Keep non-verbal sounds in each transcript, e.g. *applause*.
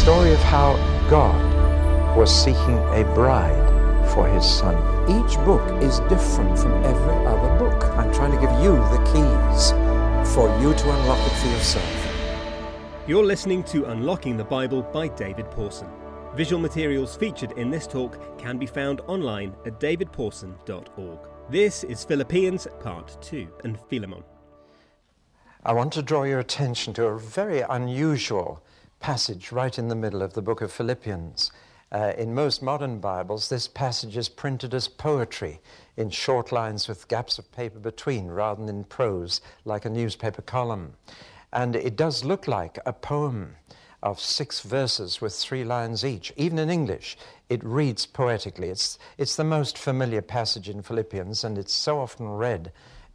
story of how God was seeking a bride for his son. Each book is different from every other book. I'm trying to give you the keys for you to unlock it for yourself. You're listening to Unlocking the Bible by David Pawson. Visual materials featured in this talk can be found online at davidpawson.org. This is Philippians Part 2 and Philemon. I want to draw your attention to a very unusual passage right in the middle of the book of Philippians. Uh, in most modern Bibles, this passage is printed as poetry in short lines with gaps of paper between rather than in prose like a newspaper column. And it does look like a poem of six verses with three lines each. Even in English, it reads poetically. It's, it's the most familiar passage in Philippians, and it's so often read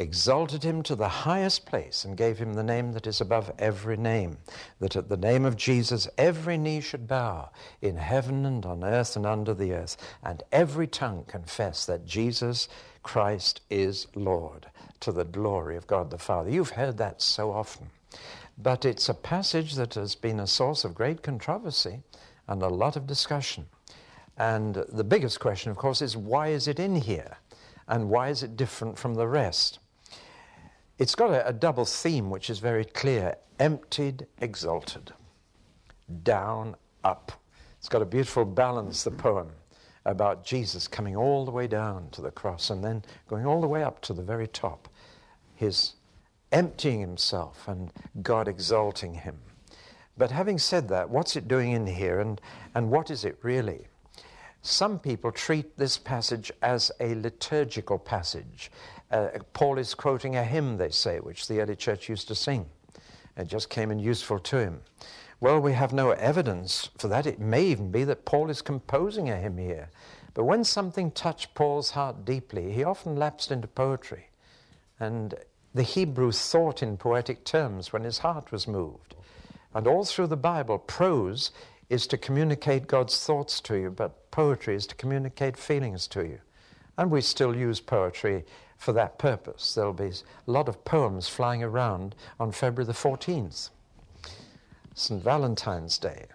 exalted him to the highest place and gave him the name that is above every name, that at the name of Jesus every knee should bow in heaven and on earth and under the earth, and every tongue confess that Jesus Christ is Lord, to the glory of God the Father. You've heard that so often. But it's a passage that has been a source of great controversy and a lot of discussion. And the biggest question, of course, is why is it in here? And why is it different from the rest? It's got a, a double theme which is very clear emptied, exalted, down, up. It's got a beautiful balance, the poem, about Jesus coming all the way down to the cross and then going all the way up to the very top. His emptying himself and God exalting him. But having said that, what's it doing in here and, and what is it really? Some people treat this passage as a liturgical passage. Uh, Paul is quoting a hymn, they say, which the early church used to sing. It just came in useful to him. Well, we have no evidence for that. It may even be that Paul is composing a hymn here. But when something touched Paul's heart deeply, he often lapsed into poetry. And the Hebrew thought in poetic terms when his heart was moved. And all through the Bible, prose is to communicate God's thoughts to you, but poetry is to communicate feelings to you. And we still use poetry for that purpose. There'll be a lot of poems flying around on February the 14th, St. Valentine's Day.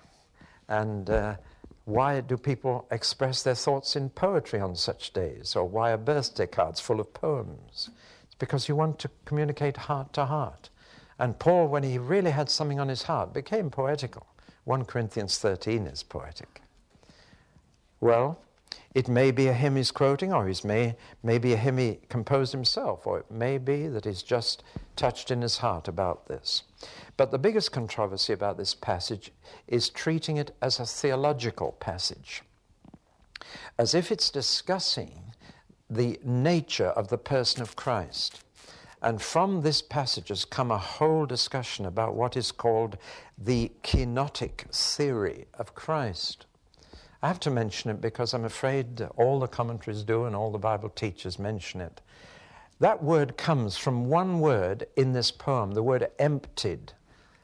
And uh, why do people express their thoughts in poetry on such days? Or why are birthday cards full of poems? It's because you want to communicate heart to heart. And Paul, when he really had something on his heart, became poetical. 1 Corinthians 13 is poetic. Well, it may be a hymn he's quoting, or it may, may be a hymn he composed himself, or it may be that he's just touched in his heart about this. But the biggest controversy about this passage is treating it as a theological passage, as if it's discussing the nature of the person of Christ. And from this passage has come a whole discussion about what is called the kenotic theory of Christ. I have to mention it because I'm afraid all the commentaries do and all the Bible teachers mention it. That word comes from one word in this poem, the word emptied,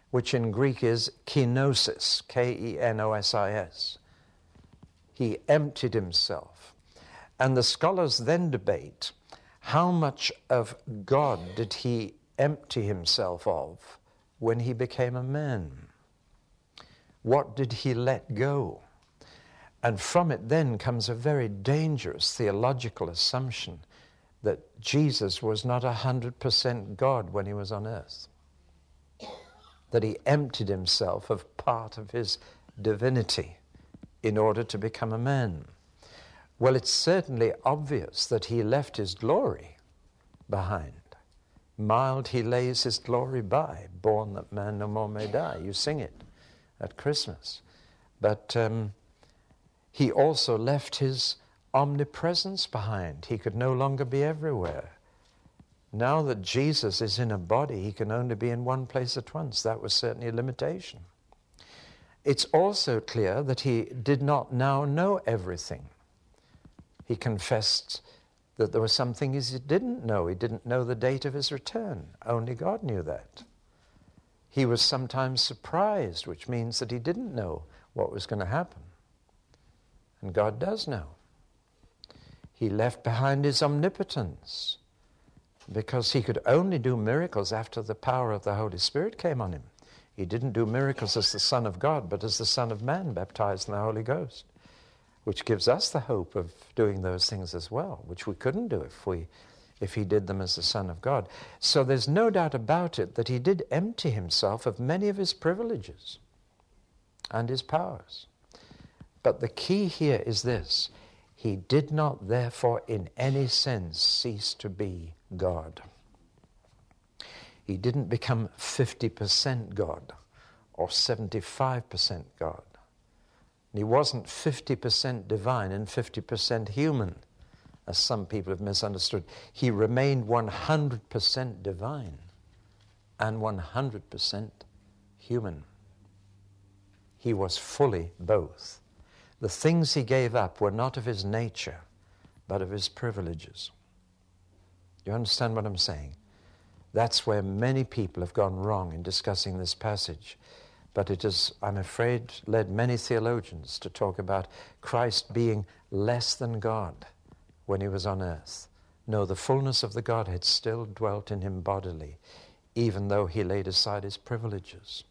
which in Greek is kenosis, K E N O S I S. He emptied himself. And the scholars then debate how much of God did he empty himself of when he became a man? What did he let go? And from it then comes a very dangerous theological assumption that Jesus was not 100% God when he was on earth, that he emptied himself of part of his divinity in order to become a man. Well, it's certainly obvious that he left his glory behind. Mild he lays his glory by, born that man no more may die. You sing it at Christmas. But um, he also left his omnipresence behind. He could no longer be everywhere. Now that Jesus is in a body, he can only be in one place at once. That was certainly a limitation. It's also clear that he did not now know everything. He confessed that there were some things he didn't know. He didn't know the date of his return. Only God knew that. He was sometimes surprised, which means that he didn't know what was going to happen. And God does know. He left behind his omnipotence because he could only do miracles after the power of the Holy Spirit came on him. He didn't do miracles as the Son of God, but as the Son of Man, baptized in the Holy Ghost, which gives us the hope of doing those things as well, which we couldn't do if we if he did them as the Son of God. So there's no doubt about it that he did empty himself of many of his privileges and his powers. But the key here is this he did not, therefore, in any sense cease to be God. He didn't become 50% God or 75% God. He wasn't 50% divine and 50% human, as some people have misunderstood. He remained 100% divine and 100% human. He was fully both. The things he gave up were not of his nature, but of his privileges. You understand what I'm saying? That's where many people have gone wrong in discussing this passage. But it has, I'm afraid, led many theologians to talk about Christ being less than God when he was on earth. No, the fullness of the Godhead still dwelt in him bodily, even though he laid aside his privileges.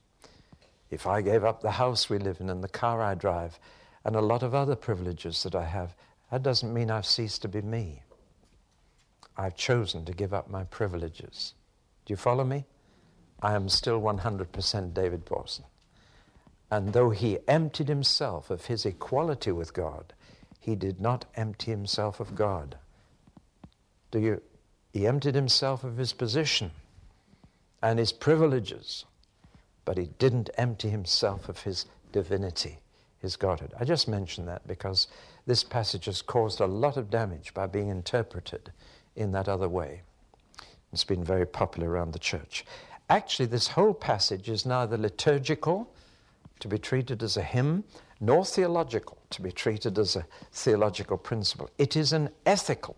If I gave up the house we live in and the car I drive, and a lot of other privileges that I have, that doesn't mean I've ceased to be me. I've chosen to give up my privileges. Do you follow me? I am still 100% David Pawson. And though he emptied himself of his equality with God, he did not empty himself of God. Do you? He emptied himself of his position and his privileges, but he didn't empty himself of his divinity his Godhead. I just mention that because this passage has caused a lot of damage by being interpreted in that other way. It's been very popular around the church. Actually, this whole passage is neither liturgical, to be treated as a hymn, nor theological, to be treated as a theological principle. It is an ethical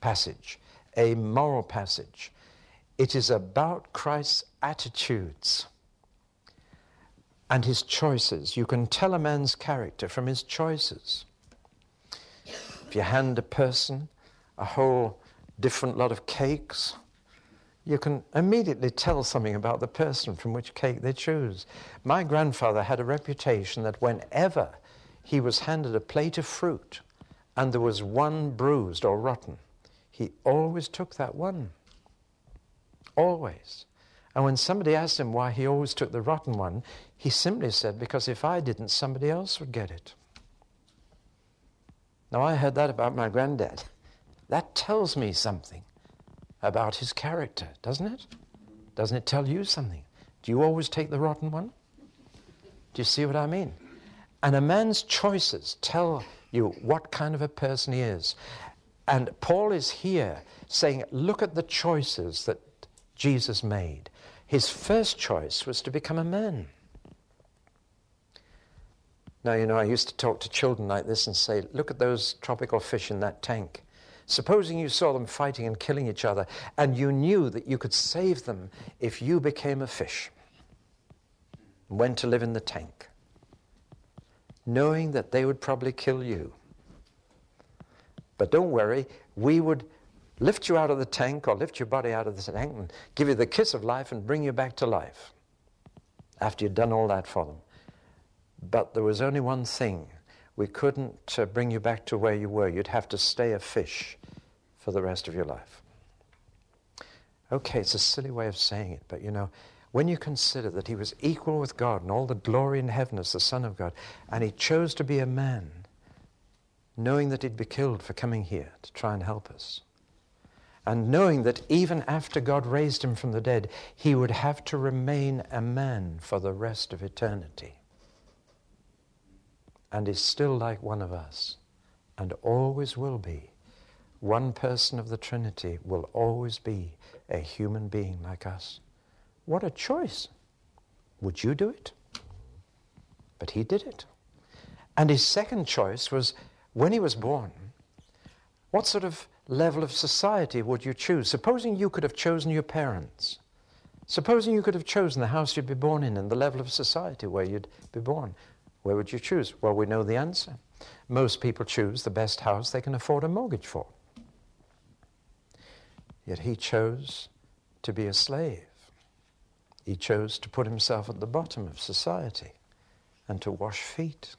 passage, a moral passage. It is about Christ's attitudes and his choices. You can tell a man's character from his choices. If you hand a person a whole different lot of cakes, you can immediately tell something about the person from which cake they choose. My grandfather had a reputation that whenever he was handed a plate of fruit and there was one bruised or rotten, he always took that one. Always. And when somebody asked him why he always took the rotten one, he simply said, Because if I didn't, somebody else would get it. Now, I heard that about my granddad. That tells me something about his character, doesn't it? Doesn't it tell you something? Do you always take the rotten one? Do you see what I mean? And a man's choices tell you what kind of a person he is. And Paul is here saying, look at the choices that Jesus made. His first choice was to become a man. Now, you know, I used to talk to children like this and say, look at those tropical fish in that tank. Supposing you saw them fighting and killing each other, and you knew that you could save them if you became a fish and went to live in the tank, knowing that they would probably kill you. But don't worry, we would lift you out of the tank or lift your body out of the tank and give you the kiss of life and bring you back to life after you'd done all that for them. But there was only one thing. We couldn't uh, bring you back to where you were. You'd have to stay a fish for the rest of your life. Okay, it's a silly way of saying it, but you know, when you consider that he was equal with God and all the glory in heaven as the Son of God, and he chose to be a man, knowing that he'd be killed for coming here to try and help us, and knowing that even after God raised him from the dead, he would have to remain a man for the rest of eternity and is still like one of us and always will be. One person of the Trinity will always be a human being like us. What a choice! Would you do it? But he did it. And his second choice was when he was born, what sort of level of society would you choose? Supposing you could have chosen your parents. Supposing you could have chosen the house you'd be born in and the level of society where you'd be born. Where would you choose? Well, we know the answer. Most people choose the best house they can afford a mortgage for. Yet he chose to be a slave. He chose to put himself at the bottom of society and to wash feet.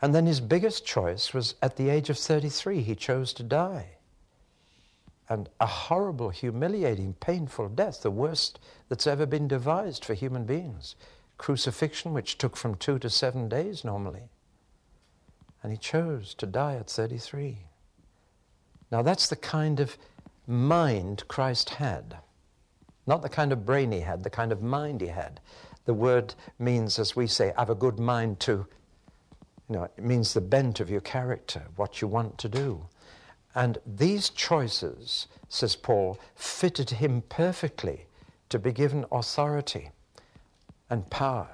And then his biggest choice was at the age of 33, he chose to die. And a horrible, humiliating, painful death, the worst that's ever been devised for human beings. Crucifixion, which took from two to seven days normally. And he chose to die at 33. Now, that's the kind of mind Christ had. Not the kind of brain he had, the kind of mind he had. The word means, as we say, have a good mind to you know, it means the bent of your character, what you want to do. And these choices, says Paul, fitted him perfectly to be given authority and power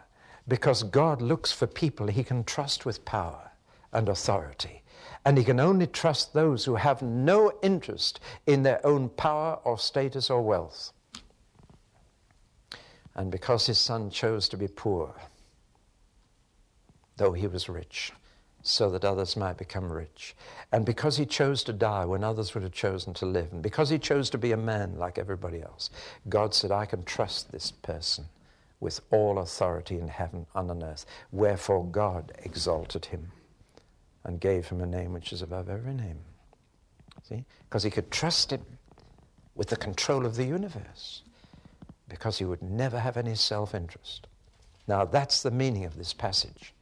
because God looks for people he can trust with power and authority. And he can only trust those who have no interest in their own power or status or wealth. And because his son chose to be poor, though he was rich, so that others might become rich. And because he chose to die when others would have chosen to live, and because he chose to be a man like everybody else, God said, I can trust this person with all authority in heaven and on earth. Wherefore God exalted him and gave him a name which is above every name. See? Because he could trust him with the control of the universe, because he would never have any self interest. Now, that's the meaning of this passage.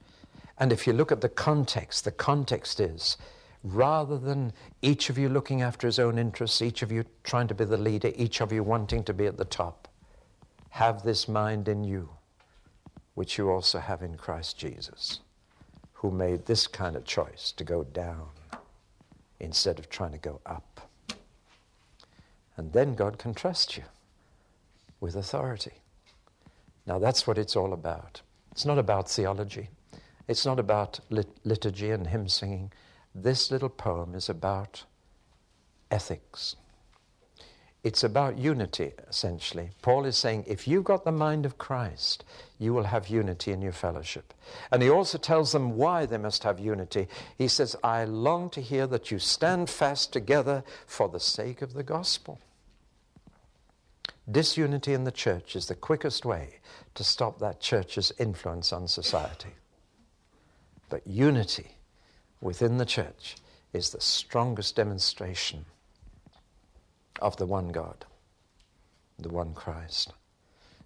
And if you look at the context, the context is rather than each of you looking after his own interests, each of you trying to be the leader, each of you wanting to be at the top, have this mind in you, which you also have in Christ Jesus, who made this kind of choice to go down instead of trying to go up. And then God can trust you with authority. Now that's what it's all about. It's not about theology. It's not about lit- liturgy and hymn singing. This little poem is about ethics. It's about unity, essentially. Paul is saying if you've got the mind of Christ, you will have unity in your fellowship. And he also tells them why they must have unity. He says, I long to hear that you stand fast together for the sake of the gospel. Disunity in the church is the quickest way to stop that church's influence on society. But unity within the church is the strongest demonstration of the one God, the one Christ.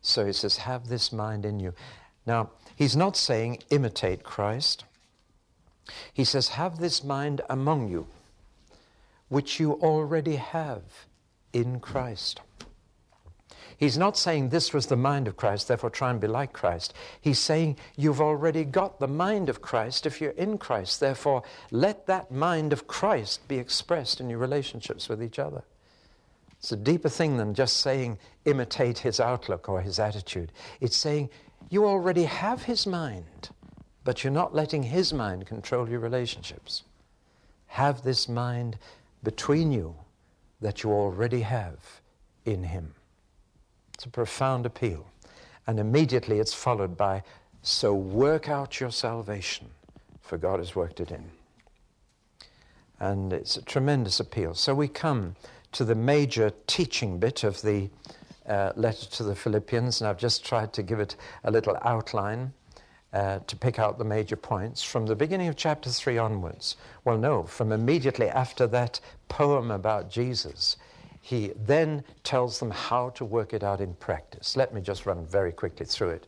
So he says, have this mind in you. Now, he's not saying imitate Christ. He says, have this mind among you, which you already have in Christ. He's not saying this was the mind of Christ, therefore try and be like Christ. He's saying you've already got the mind of Christ if you're in Christ. Therefore, let that mind of Christ be expressed in your relationships with each other. It's a deeper thing than just saying imitate his outlook or his attitude. It's saying you already have his mind, but you're not letting his mind control your relationships. Have this mind between you that you already have in him. It's a profound appeal. And immediately it's followed by, so work out your salvation, for God has worked it in. And it's a tremendous appeal. So we come to the major teaching bit of the uh, letter to the Philippians, and I've just tried to give it a little outline. Uh, to pick out the major points from the beginning of chapter 3 onwards. Well, no, from immediately after that poem about Jesus, he then tells them how to work it out in practice. Let me just run very quickly through it.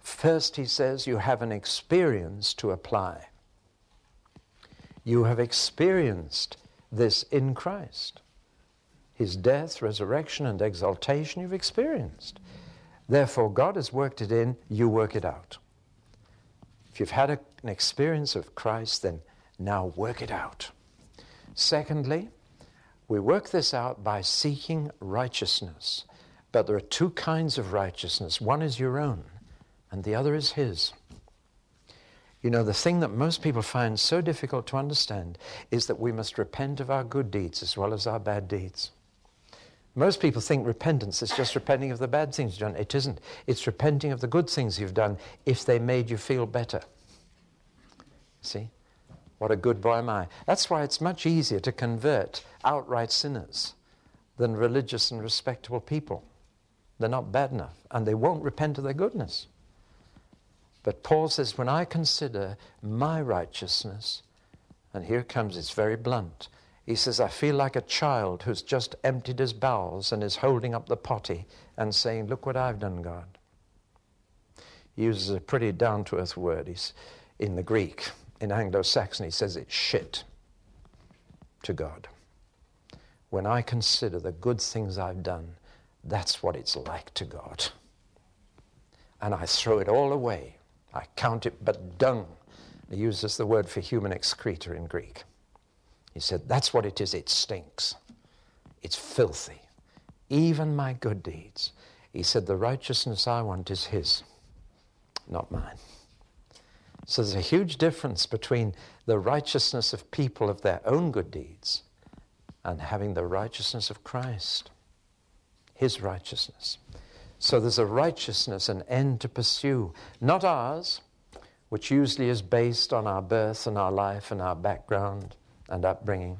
First, he says, you have an experience to apply. You have experienced this in Christ. His death, resurrection, and exaltation you've experienced. Therefore, God has worked it in, you work it out. If you've had a, an experience of Christ, then now work it out. Secondly, we work this out by seeking righteousness. But there are two kinds of righteousness one is your own, and the other is His. You know, the thing that most people find so difficult to understand is that we must repent of our good deeds as well as our bad deeds. Most people think repentance is just repenting of the bad things you've done. It isn't. It's repenting of the good things you've done if they made you feel better. See? What a good boy am I. That's why it's much easier to convert outright sinners than religious and respectable people. They're not bad enough, and they won't repent of their goodness. But Paul says, when I consider my righteousness, and here comes, it's very blunt. He says, I feel like a child who's just emptied his bowels and is holding up the potty and saying, Look what I've done, God. He uses a pretty down to earth word he's, in the Greek. In Anglo Saxon, he says it's shit to God. When I consider the good things I've done, that's what it's like to God. And I throw it all away I count it but dung. He uses the word for human excreta in Greek. He said, That's what it is. It stinks. It's filthy. Even my good deeds. He said, The righteousness I want is His, not mine. So there's a huge difference between the righteousness of people of their own good deeds and having the righteousness of Christ, His righteousness. So there's a righteousness, an end to pursue, not ours, which usually is based on our birth and our life and our background and upbringing,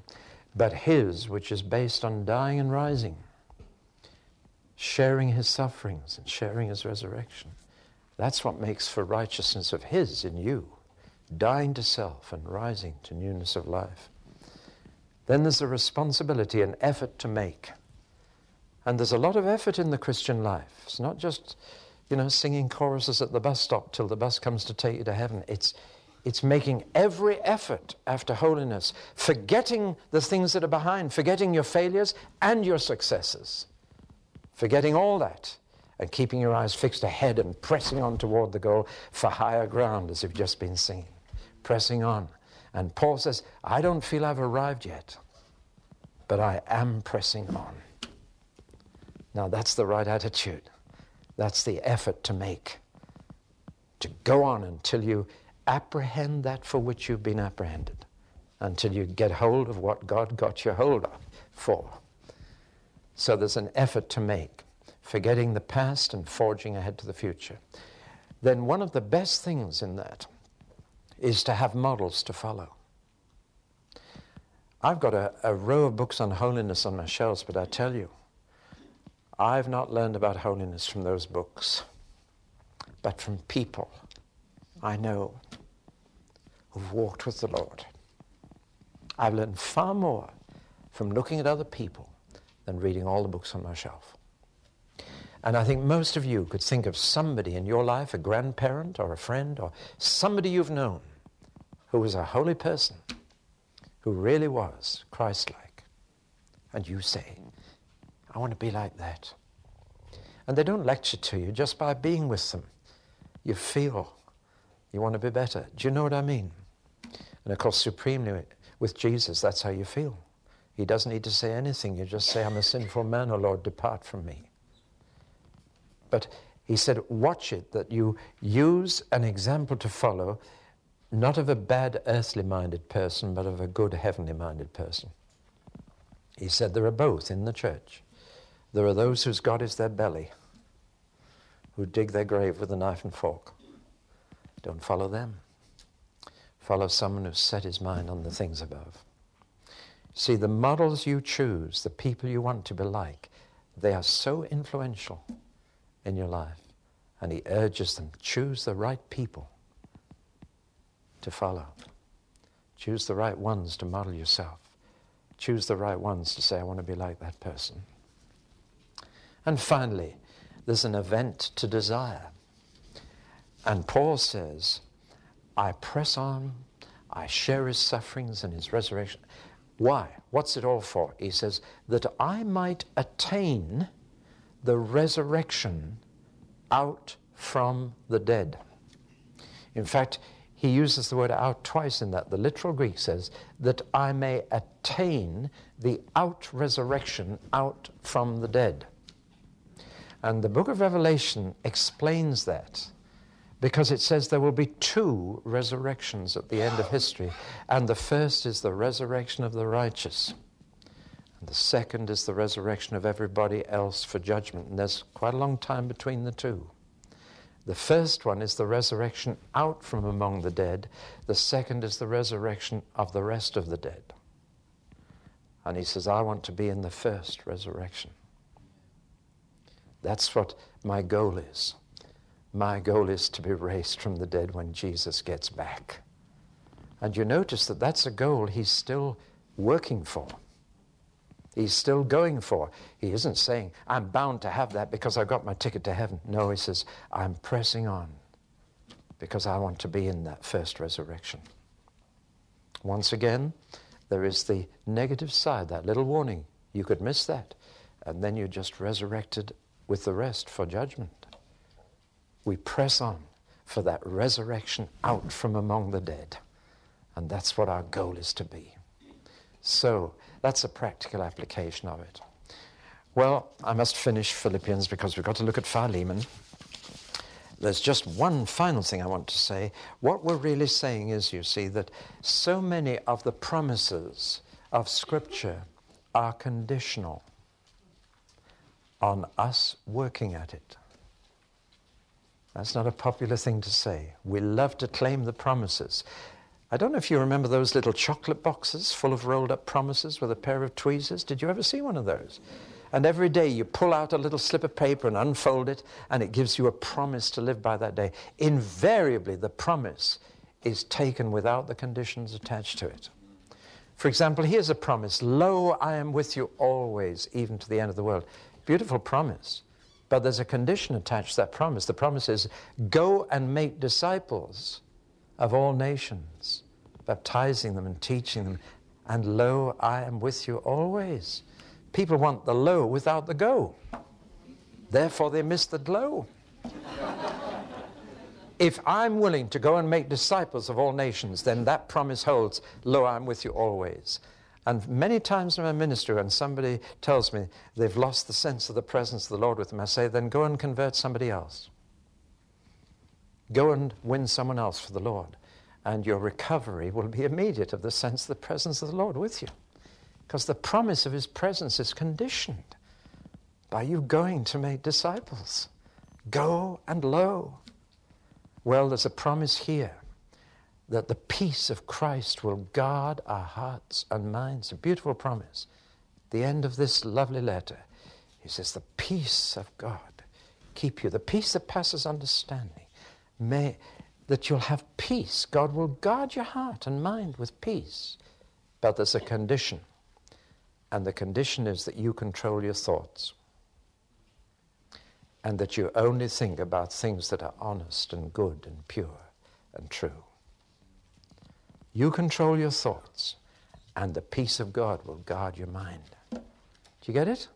but His, which is based on dying and rising, sharing His sufferings and sharing His resurrection. That's what makes for righteousness of His in you, dying to self and rising to newness of life. Then there's a responsibility, an effort to make. And there's a lot of effort in the Christian life. It's not just, you know, singing choruses at the bus stop till the bus comes to take you to heaven. It's, it's making every effort after holiness, forgetting the things that are behind, forgetting your failures and your successes, forgetting all that, and keeping your eyes fixed ahead and pressing on toward the goal for higher ground, as you've just been singing. Pressing on. And Paul says, I don't feel I've arrived yet, but I am pressing on. Now, that's the right attitude. That's the effort to make. To go on until you apprehend that for which you've been apprehended, until you get hold of what God got you hold of for. So there's an effort to make, forgetting the past and forging ahead to the future. Then, one of the best things in that is to have models to follow. I've got a, a row of books on holiness on my shelves, but I tell you, I've not learned about holiness from those books, but from people I know who've walked with the Lord. I've learned far more from looking at other people than reading all the books on my shelf. And I think most of you could think of somebody in your life, a grandparent or a friend or somebody you've known, who was a holy person, who really was Christ like. And you say, I want to be like that. And they don't lecture to you just by being with them. You feel you want to be better. Do you know what I mean? And of course, supremely with Jesus, that's how you feel. He doesn't need to say anything. You just say, I'm a sinful man, O Lord, depart from me. But he said, watch it that you use an example to follow, not of a bad earthly minded person, but of a good heavenly minded person. He said there are both in the church. There are those whose God is their belly, who dig their grave with a knife and fork. Don't follow them. Follow someone who's set his mind on the things above. See, the models you choose, the people you want to be like, they are so influential in your life. And he urges them choose the right people to follow. Choose the right ones to model yourself. Choose the right ones to say, I want to be like that person. And finally, there's an event to desire. And Paul says, I press on, I share his sufferings and his resurrection. Why? What's it all for? He says, that I might attain the resurrection out from the dead. In fact, he uses the word out twice in that. The literal Greek says, that I may attain the out resurrection out from the dead. And the book of Revelation explains that because it says there will be two resurrections at the end of history. And the first is the resurrection of the righteous, and the second is the resurrection of everybody else for judgment. And there's quite a long time between the two. The first one is the resurrection out from among the dead, the second is the resurrection of the rest of the dead. And he says, I want to be in the first resurrection. That's what my goal is. My goal is to be raised from the dead when Jesus gets back. And you notice that that's a goal he's still working for. He's still going for. He isn't saying, I'm bound to have that because I've got my ticket to heaven. No, he says, I'm pressing on because I want to be in that first resurrection. Once again, there is the negative side, that little warning. You could miss that. And then you're just resurrected with the rest for judgment we press on for that resurrection out from among the dead. And that's what our goal is to be. So that's a practical application of it. Well, I must finish Philippians because we've got to look at Philemon. There's just one final thing I want to say. What we're really saying is, you see, that so many of the promises of Scripture are conditional on us working at it. That's not a popular thing to say. We love to claim the promises. I don't know if you remember those little chocolate boxes full of rolled up promises with a pair of tweezers. Did you ever see one of those? And every day you pull out a little slip of paper and unfold it, and it gives you a promise to live by that day. Invariably, the promise is taken without the conditions attached to it. For example, here's a promise Lo, I am with you always, even to the end of the world. Beautiful promise. But there's a condition attached to that promise. The promise is go and make disciples of all nations, baptizing them and teaching them. And lo, I am with you always. People want the lo without the go. Therefore, they miss the glow. *laughs* if I'm willing to go and make disciples of all nations, then that promise holds, Lo, I'm with you always. And many times in my ministry, when somebody tells me they've lost the sense of the presence of the Lord with them, I say, then go and convert somebody else. Go and win someone else for the Lord. And your recovery will be immediate of the sense of the presence of the Lord with you. Because the promise of his presence is conditioned by you going to make disciples. Go and lo. Well, there's a promise here that the peace of Christ will guard our hearts and minds. A beautiful promise. The end of this lovely letter, he says, The peace of God keep you, the peace that passes understanding. May that you'll have peace. God will guard your heart and mind with peace. But there's a condition. And the condition is that you control your thoughts. And that you only think about things that are honest and good and pure and true. You control your thoughts, and the peace of God will guard your mind. Do you get it?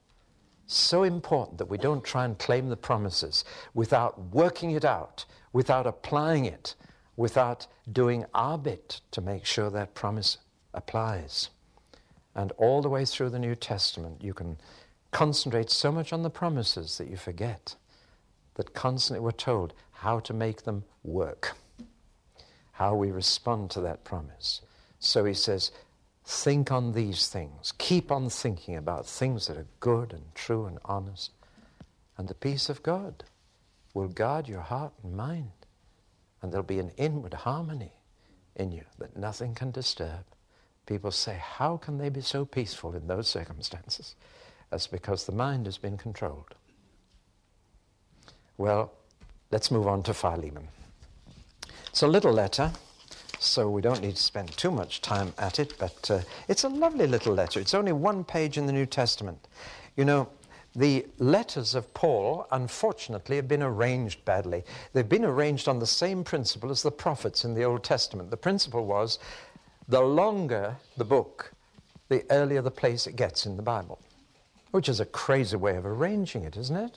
So important that we don't try and claim the promises without working it out, without applying it, without doing our bit to make sure that promise applies. And all the way through the New Testament, you can concentrate so much on the promises that you forget that constantly we're told how to make them work how we respond to that promise. So he says, think on these things. Keep on thinking about things that are good and true and honest. And the peace of God will guard your heart and mind. And there'll be an inward harmony in you that nothing can disturb. People say, How can they be so peaceful in those circumstances? That's because the mind has been controlled. Well, let's move on to Philemon. It's a little letter, so we don't need to spend too much time at it, but uh, it's a lovely little letter. It's only one page in the New Testament. You know, the letters of Paul, unfortunately, have been arranged badly. They've been arranged on the same principle as the prophets in the Old Testament. The principle was the longer the book, the earlier the place it gets in the Bible, which is a crazy way of arranging it, isn't it?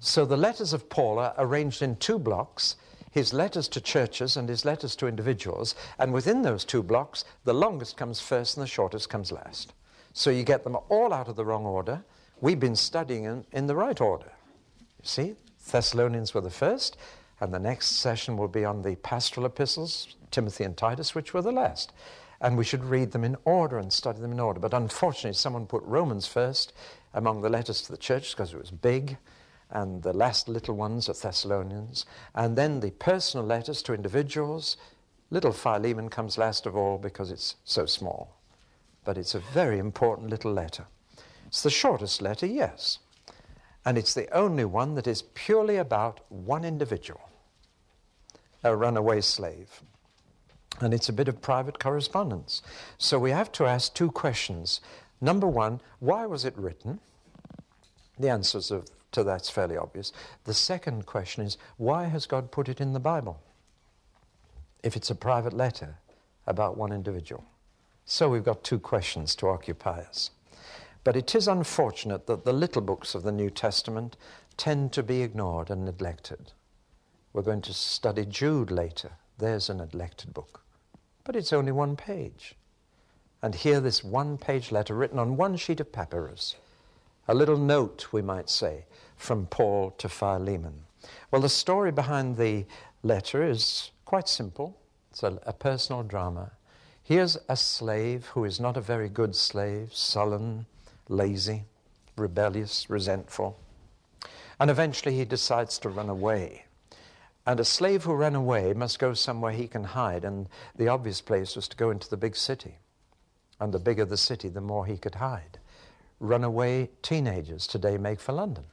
So the letters of Paul are arranged in two blocks his letters to churches and his letters to individuals, and within those two blocks, the longest comes first and the shortest comes last. So you get them all out of the wrong order. We've been studying in, in the right order. You see, Thessalonians were the first, And the next session will be on the pastoral epistles, Timothy and Titus, which were the last. And we should read them in order and study them in order. But unfortunately, someone put Romans first among the letters to the church because it was big, and the last little ones are Thessalonians, and then the personal letters to individuals. Little Philemon comes last of all because it's so small. But it's a very important little letter. It's the shortest letter, yes. And it's the only one that is purely about one individual, a runaway slave. And it's a bit of private correspondence. So we have to ask two questions. Number one, why was it written? The answers of, to that's fairly obvious. The second question is, why has God put it in the Bible? If it's a private letter about one individual. So we've got two questions to occupy us. But it is unfortunate that the little books of the New Testament tend to be ignored and neglected. We're going to study Jude later. There's a neglected book. But it's only one page. And here, this one page letter written on one sheet of papyrus, a little note, we might say, from Paul to Philemon. Well, the story behind the letter is quite simple. It's a, a personal drama. Here's a slave who is not a very good slave, sullen, lazy, rebellious, resentful. And eventually he decides to run away. And a slave who ran away must go somewhere he can hide. And the obvious place was to go into the big city. And the bigger the city, the more he could hide. Runaway teenagers today make for London.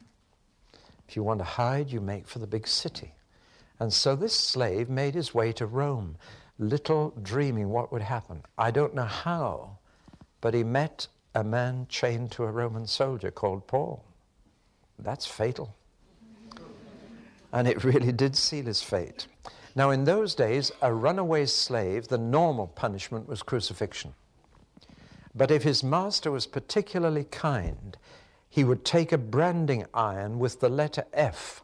If you want to hide, you make for the big city. And so this slave made his way to Rome, little dreaming what would happen. I don't know how, but he met a man chained to a Roman soldier called Paul. That's fatal. And it really did seal his fate. Now, in those days, a runaway slave, the normal punishment was crucifixion. But if his master was particularly kind, he would take a branding iron with the letter F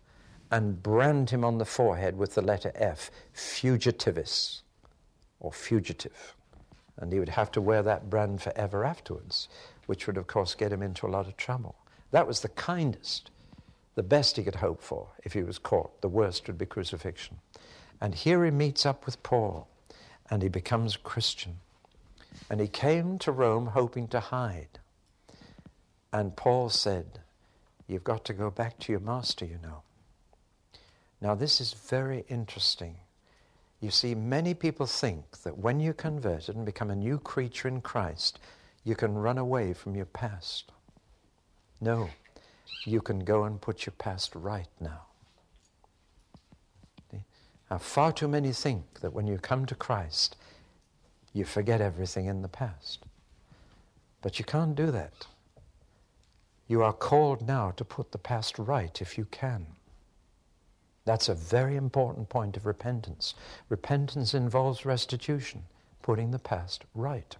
and brand him on the forehead with the letter F, fugitivis, or fugitive and he would have to wear that brand forever afterwards, which would, of course, get him into a lot of trouble. That was the kindest, the best he could hope for if he was caught. The worst would be crucifixion. And here he meets up with Paul, and he becomes a Christian. And he came to Rome hoping to hide. And Paul said, You've got to go back to your master, you know. Now, this is very interesting you see, many people think that when you're converted and become a new creature in Christ, you can run away from your past. No, you can go and put your past right now. Now, far too many think that when you come to Christ, you forget everything in the past. But you can't do that. You are called now to put the past right if you can. That's a very important point of repentance. Repentance involves restitution, putting the past right.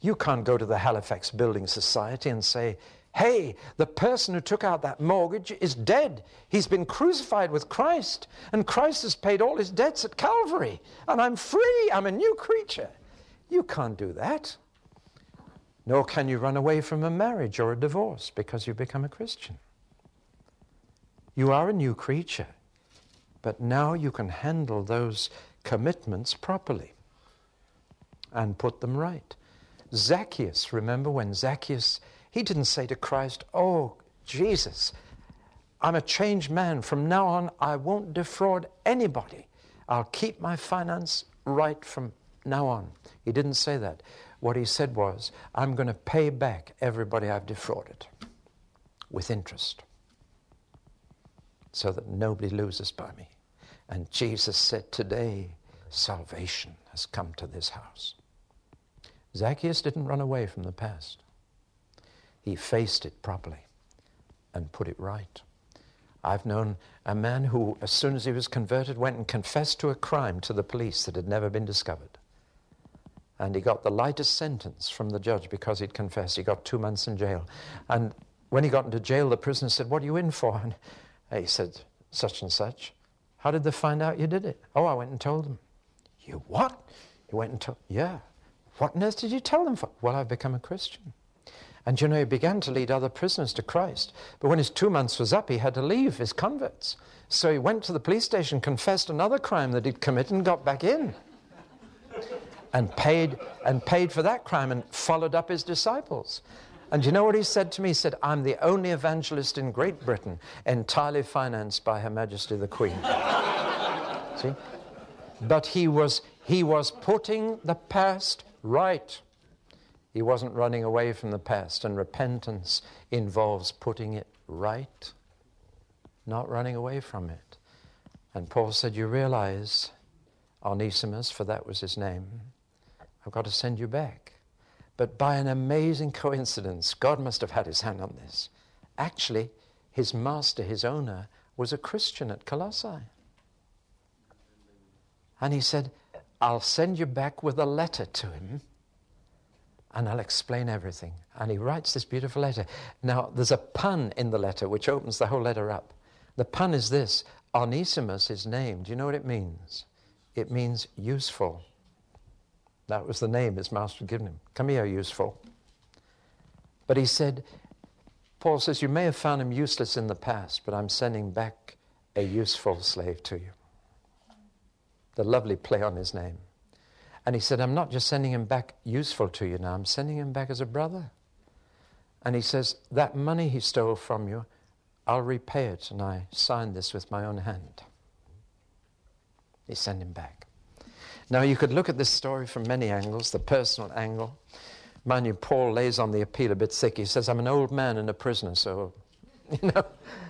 You can't go to the Halifax Building Society and say, Hey, the person who took out that mortgage is dead. He's been crucified with Christ, and Christ has paid all his debts at Calvary, and I'm free. I'm a new creature. You can't do that. Nor can you run away from a marriage or a divorce because you've become a Christian. You are a new creature. But now you can handle those commitments properly and put them right. Zacchaeus, remember when Zacchaeus, he didn't say to Christ, Oh, Jesus, I'm a changed man. From now on, I won't defraud anybody. I'll keep my finance right from now on. He didn't say that. What he said was, I'm going to pay back everybody I've defrauded with interest so that nobody loses by me. And Jesus said, Today salvation has come to this house. Zacchaeus didn't run away from the past, he faced it properly and put it right. I've known a man who, as soon as he was converted, went and confessed to a crime to the police that had never been discovered. And he got the lightest sentence from the judge because he'd confessed. He got two months in jail. And when he got into jail, the prisoner said, What are you in for? And he said, Such and such. How did they find out you did it? Oh, I went and told them. You what? You went and told, yeah. What on earth did you tell them for? Well, I've become a Christian. And you know, he began to lead other prisoners to Christ. But when his two months was up, he had to leave his converts. So he went to the police station, confessed another crime that he'd committed, and got back in. And paid, and paid for that crime and followed up his disciples. And you know what he said to me? He said, I'm the only evangelist in Great Britain entirely financed by Her Majesty the Queen. *laughs* See? But he was, he was putting the past right. He wasn't running away from the past, and repentance involves putting it right, not running away from it. And Paul said, You realize, Onesimus, for that was his name, I've got to send you back. But by an amazing coincidence, God must have had his hand on this. Actually, his master, his owner, was a Christian at Colossae. And he said, I'll send you back with a letter to him and I'll explain everything. And he writes this beautiful letter. Now, there's a pun in the letter which opens the whole letter up. The pun is this Onesimus is named. Do you know what it means? It means useful. That was the name his master had given him. Come here, useful. But he said, Paul says, You may have found him useless in the past, but I'm sending back a useful slave to you. The lovely play on his name. And he said, I'm not just sending him back useful to you now, I'm sending him back as a brother. And he says, That money he stole from you, I'll repay it. And I signed this with my own hand. He sent him back. Now, you could look at this story from many angles the personal angle. Mind you, Paul lays on the appeal a bit thick. He says, I'm an old man and a prisoner, so, *laughs* you know,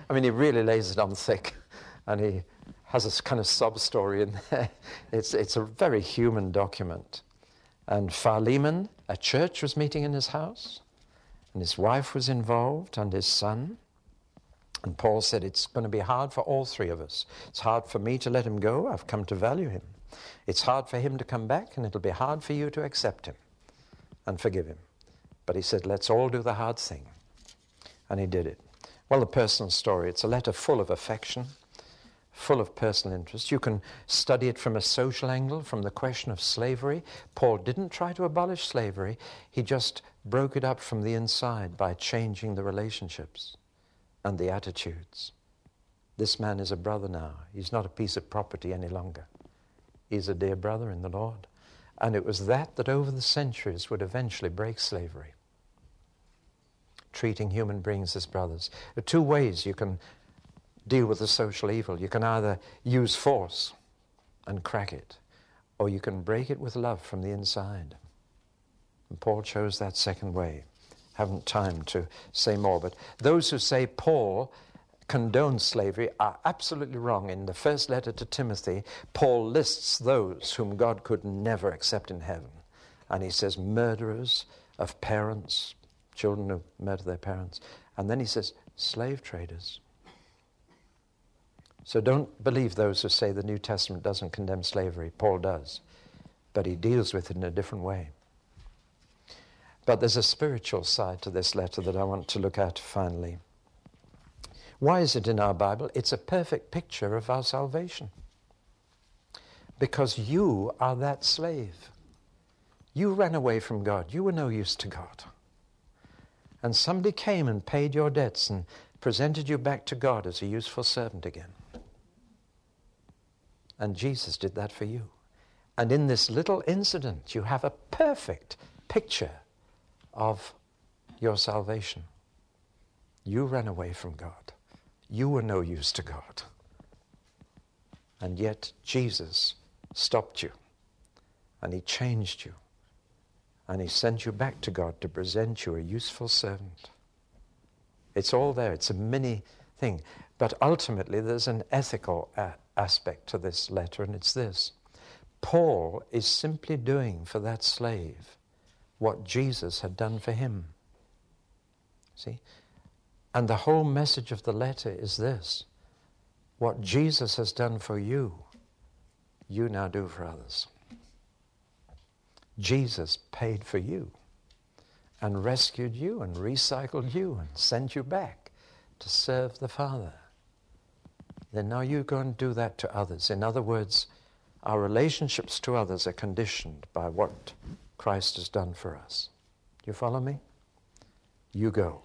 I mean, he really lays it on thick. And he has a kind of sob story in there. *laughs* It's, it's a very human document. And Philemon, a church was meeting in his house, and his wife was involved, and his son. And Paul said, It's going to be hard for all three of us. It's hard for me to let him go. I've come to value him. It's hard for him to come back, and it'll be hard for you to accept him and forgive him. But he said, Let's all do the hard thing. And he did it. Well, the personal story, it's a letter full of affection full of personal interest. You can study it from a social angle, from the question of slavery. Paul didn't try to abolish slavery, he just broke it up from the inside by changing the relationships and the attitudes. This man is a brother now. He's not a piece of property any longer. He's a dear brother in the Lord. And it was that that over the centuries would eventually break slavery. Treating human beings as brothers. There are two ways you can deal with the social evil. You can either use force and crack it, or you can break it with love from the inside. And Paul chose that second way. Haven't time to say more, but those who say Paul condones slavery are absolutely wrong. In the first letter to Timothy, Paul lists those whom God could never accept in heaven. And he says, murderers of parents, children who murder their parents. And then he says, slave traders. So don't believe those who say the New Testament doesn't condemn slavery. Paul does. But he deals with it in a different way. But there's a spiritual side to this letter that I want to look at finally. Why is it in our Bible? It's a perfect picture of our salvation. Because you are that slave. You ran away from God. You were no use to God. And somebody came and paid your debts and presented you back to God as a useful servant again. And Jesus did that for you. And in this little incident, you have a perfect picture of your salvation. You ran away from God. You were no use to God. And yet, Jesus stopped you. And He changed you. And He sent you back to God to present you a useful servant. It's all there. It's a mini thing. But ultimately, there's an ethical uh, aspect to this letter, and it's this Paul is simply doing for that slave what Jesus had done for him. See? And the whole message of the letter is this what Jesus has done for you, you now do for others. Jesus paid for you and rescued you and recycled you and sent you back to serve the Father then now you go and do that to others. In other words, our relationships to others are conditioned by what Christ has done for us. You follow me? You go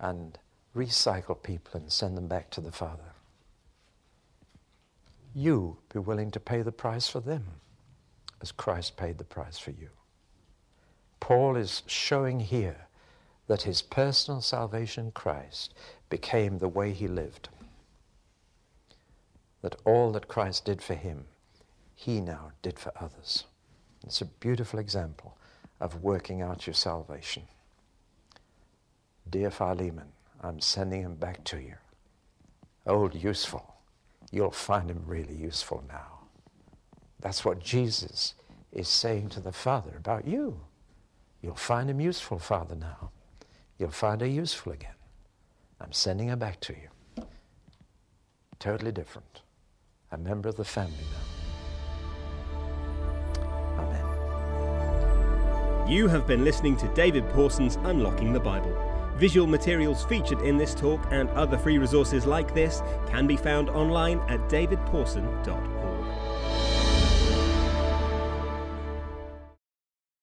and recycle people and send them back to the Father. You be willing to pay the price for them as Christ paid the price for you. Paul is showing here that his personal salvation Christ became the way he lived. That all that Christ did for him, he now did for others. It's a beautiful example of working out your salvation. Dear Philemon, I'm sending him back to you. Old useful, you'll find him really useful now. That's what Jesus is saying to the Father about you. You'll find him useful, Father, now. You'll find her useful again. I'm sending her back to you. Totally different. A member of the family now. Amen. You have been listening to David Pawson's Unlocking the Bible. Visual materials featured in this talk and other free resources like this can be found online at davidpawson.org.